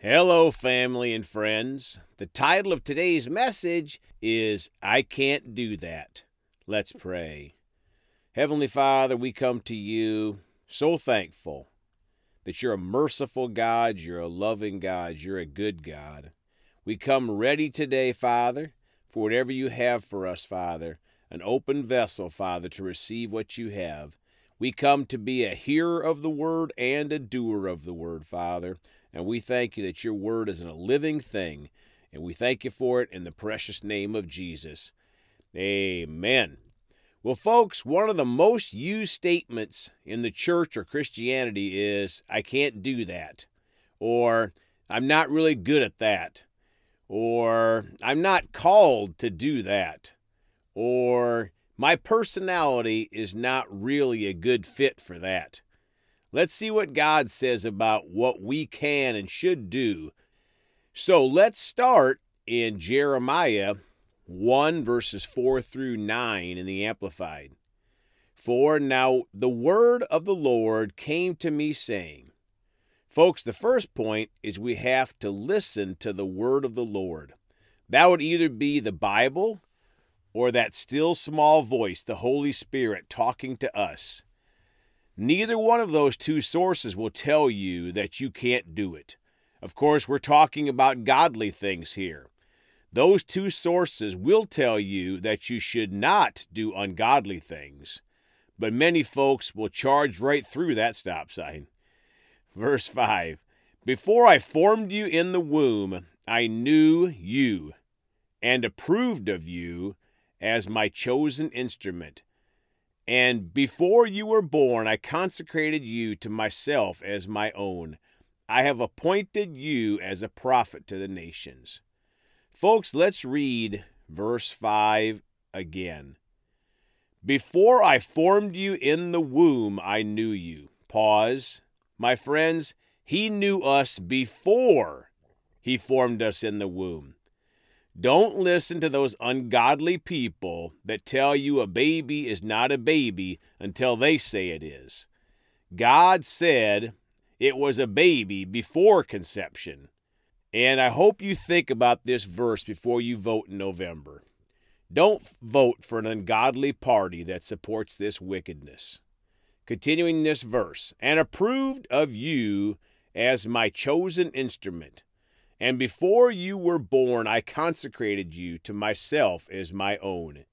Hello, family and friends. The title of today's message is I Can't Do That. Let's pray. Heavenly Father, we come to you so thankful that you're a merciful God, you're a loving God, you're a good God. We come ready today, Father, for whatever you have for us, Father, an open vessel, Father, to receive what you have. We come to be a hearer of the word and a doer of the word, Father. And we thank you that your word is a living thing. And we thank you for it in the precious name of Jesus. Amen. Well, folks, one of the most used statements in the church or Christianity is, I can't do that. Or, I'm not really good at that. Or, I'm not called to do that. Or, my personality is not really a good fit for that. Let's see what God says about what we can and should do. So let's start in Jeremiah 1, verses 4 through 9 in the Amplified. For now the word of the Lord came to me, saying, Folks, the first point is we have to listen to the word of the Lord. That would either be the Bible or that still small voice, the Holy Spirit, talking to us. Neither one of those two sources will tell you that you can't do it. Of course, we're talking about godly things here. Those two sources will tell you that you should not do ungodly things, but many folks will charge right through that stop sign. Verse 5 Before I formed you in the womb, I knew you and approved of you as my chosen instrument. And before you were born, I consecrated you to myself as my own. I have appointed you as a prophet to the nations. Folks, let's read verse 5 again. Before I formed you in the womb, I knew you. Pause. My friends, he knew us before he formed us in the womb. Don't listen to those ungodly people that tell you a baby is not a baby until they say it is. God said it was a baby before conception. And I hope you think about this verse before you vote in November. Don't vote for an ungodly party that supports this wickedness. Continuing this verse, and approved of you as my chosen instrument and before you were born, I consecrated you to myself as my own.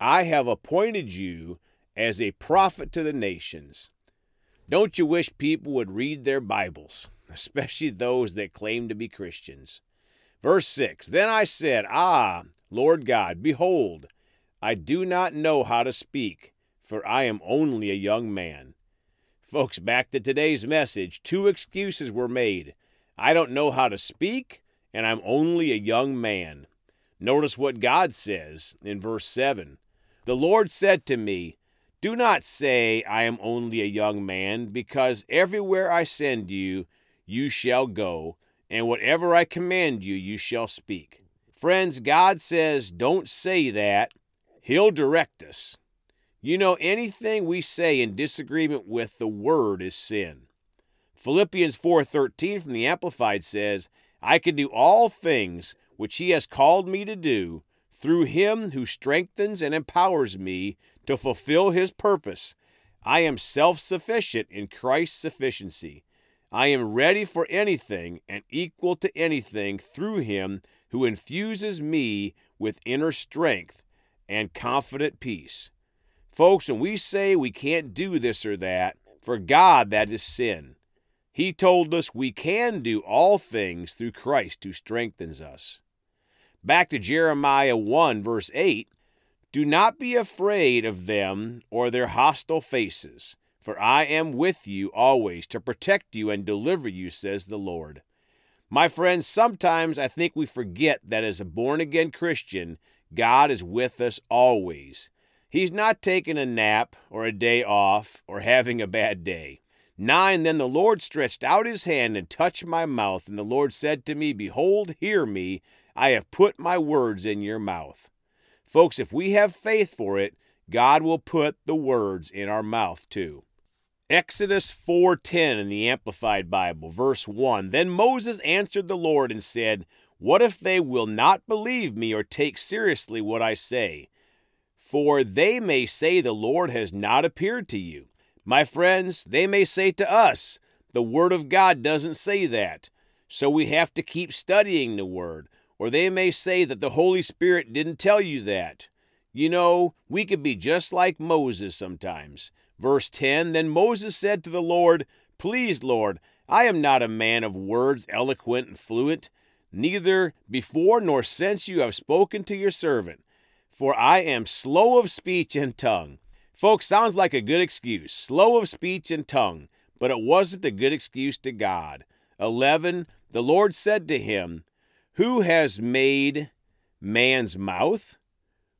I have appointed you as a prophet to the nations. Don't you wish people would read their Bibles, especially those that claim to be Christians? Verse 6 Then I said, Ah, Lord God, behold, I do not know how to speak, for I am only a young man. Folks, back to today's message, two excuses were made I don't know how to speak, and I'm only a young man. Notice what God says in verse 7. The Lord said to me, Do not say, I am only a young man, because everywhere I send you, you shall go, and whatever I command you, you shall speak. Friends, God says, Don't say that. He'll direct us. You know, anything we say in disagreement with the word is sin. Philippians 4:13 from the Amplified says, "I can do all things which he has called me to do through him who strengthens and empowers me to fulfill his purpose. I am self-sufficient in Christ's sufficiency. I am ready for anything and equal to anything through him who infuses me with inner strength and confident peace." Folks, when we say we can't do this or that, for God that is sin. He told us we can do all things through Christ who strengthens us. Back to Jeremiah 1, verse 8 Do not be afraid of them or their hostile faces, for I am with you always to protect you and deliver you, says the Lord. My friends, sometimes I think we forget that as a born again Christian, God is with us always. He's not taking a nap or a day off or having a bad day. Nine, then the Lord stretched out his hand and touched my mouth, and the Lord said to me, Behold, hear me, I have put my words in your mouth. Folks, if we have faith for it, God will put the words in our mouth too. Exodus 4:10 in the Amplified Bible, verse 1. Then Moses answered the Lord and said, "What if they will not believe me or take seriously what I say? For they may say the Lord has not appeared to you." My friends, they may say to us, the Word of God doesn't say that. So we have to keep studying the Word. Or they may say that the Holy Spirit didn't tell you that. You know, we could be just like Moses sometimes. Verse 10 Then Moses said to the Lord, Please, Lord, I am not a man of words eloquent and fluent, neither before nor since you have spoken to your servant, for I am slow of speech and tongue. Folks, sounds like a good excuse, slow of speech and tongue, but it wasn't a good excuse to God. 11 The Lord said to him, Who has made man's mouth?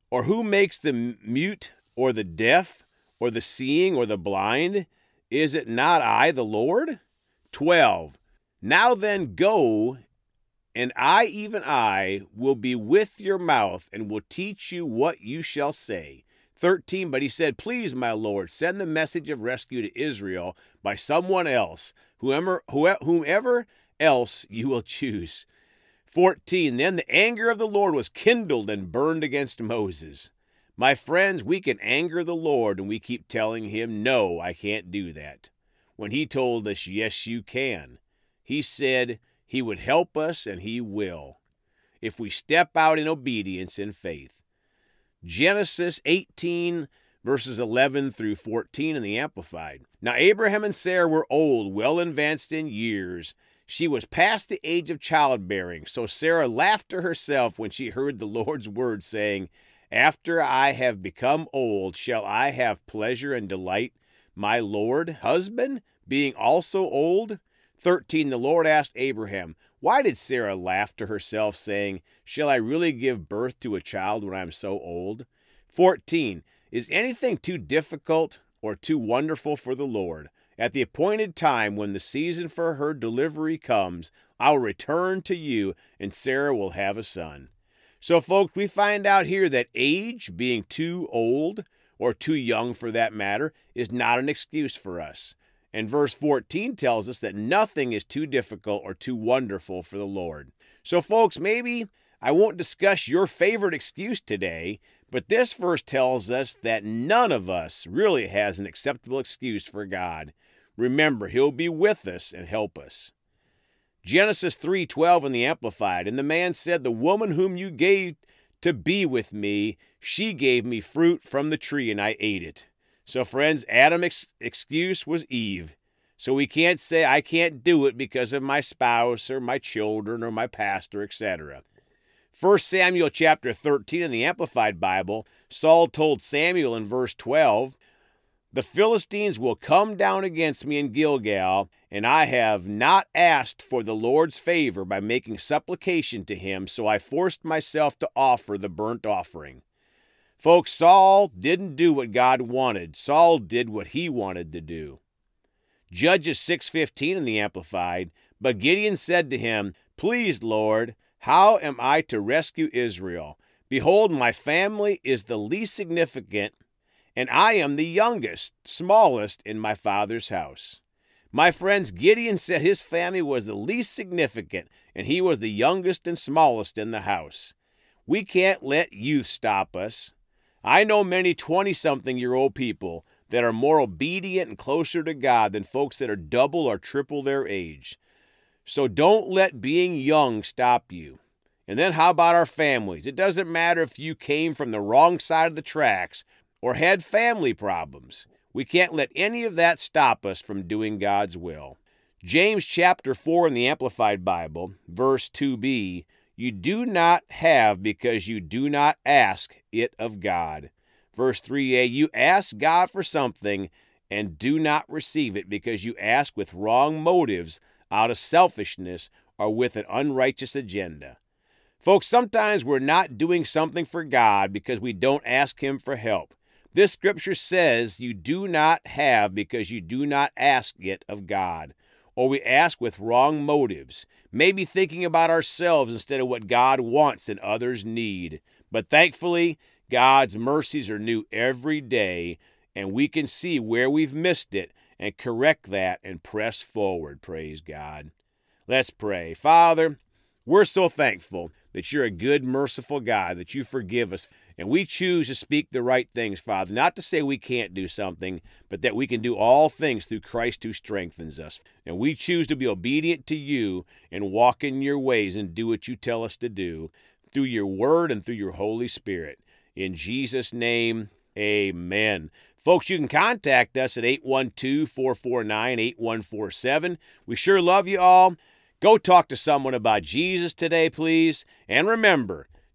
Or who makes the mute or the deaf or the seeing or the blind? Is it not I, the Lord? 12. Now then go, and I, even I, will be with your mouth and will teach you what you shall say. 13. But he said, Please, my Lord, send the message of rescue to Israel by someone else, whoever, whomever else you will choose. 14. Then the anger of the Lord was kindled and burned against Moses. My friends, we can anger the Lord and we keep telling him, No, I can't do that. When he told us, Yes, you can. He said he would help us and he will if we step out in obedience and faith. Genesis 18, verses 11 through 14 in the Amplified. Now, Abraham and Sarah were old, well advanced in years she was past the age of childbearing, so Sarah laughed to herself when she heard the Lord's word, saying, After I have become old, shall I have pleasure and delight, my Lord, husband, being also old? 13. The Lord asked Abraham, Why did Sarah laugh to herself, saying, Shall I really give birth to a child when I am so old? 14. Is anything too difficult or too wonderful for the Lord? At the appointed time, when the season for her delivery comes, I'll return to you, and Sarah will have a son. So, folks, we find out here that age, being too old, or too young for that matter, is not an excuse for us. And verse 14 tells us that nothing is too difficult or too wonderful for the Lord. So, folks, maybe I won't discuss your favorite excuse today, but this verse tells us that none of us really has an acceptable excuse for God. Remember, he'll be with us and help us. Genesis 3:12 in the amplified, and the man said, "The woman whom you gave to be with me, she gave me fruit from the tree and I ate it." So friends, Adam's excuse was Eve. So we can't say I can't do it because of my spouse or my children or my pastor, etc. 1 Samuel chapter 13 in the Amplified Bible, Saul told Samuel in verse 12, the Philistines will come down against me in Gilgal, and I have not asked for the Lord's favor by making supplication to him, so I forced myself to offer the burnt offering. Folks, Saul didn't do what God wanted. Saul did what he wanted to do. Judges 6:15 in the amplified, but Gideon said to him, "Please, Lord, how am I to rescue Israel? Behold, my family is the least significant and I am the youngest, smallest in my father's house. My friends, Gideon said his family was the least significant, and he was the youngest and smallest in the house. We can't let youth stop us. I know many 20 something year old people that are more obedient and closer to God than folks that are double or triple their age. So don't let being young stop you. And then how about our families? It doesn't matter if you came from the wrong side of the tracks or had family problems. We can't let any of that stop us from doing God's will. James chapter 4 in the Amplified Bible, verse 2b You do not have because you do not ask it of God. Verse 3a You ask God for something and do not receive it because you ask with wrong motives out of selfishness or with an unrighteous agenda. Folks, sometimes we're not doing something for God because we don't ask Him for help. This scripture says you do not have because you do not ask it of God, or we ask with wrong motives, maybe thinking about ourselves instead of what God wants and others need. But thankfully, God's mercies are new every day, and we can see where we've missed it and correct that and press forward. Praise God. Let's pray. Father, we're so thankful that you're a good, merciful God, that you forgive us. And we choose to speak the right things, Father. Not to say we can't do something, but that we can do all things through Christ who strengthens us. And we choose to be obedient to you and walk in your ways and do what you tell us to do through your word and through your Holy Spirit. In Jesus' name, amen. Folks, you can contact us at 812 449 8147. We sure love you all. Go talk to someone about Jesus today, please. And remember,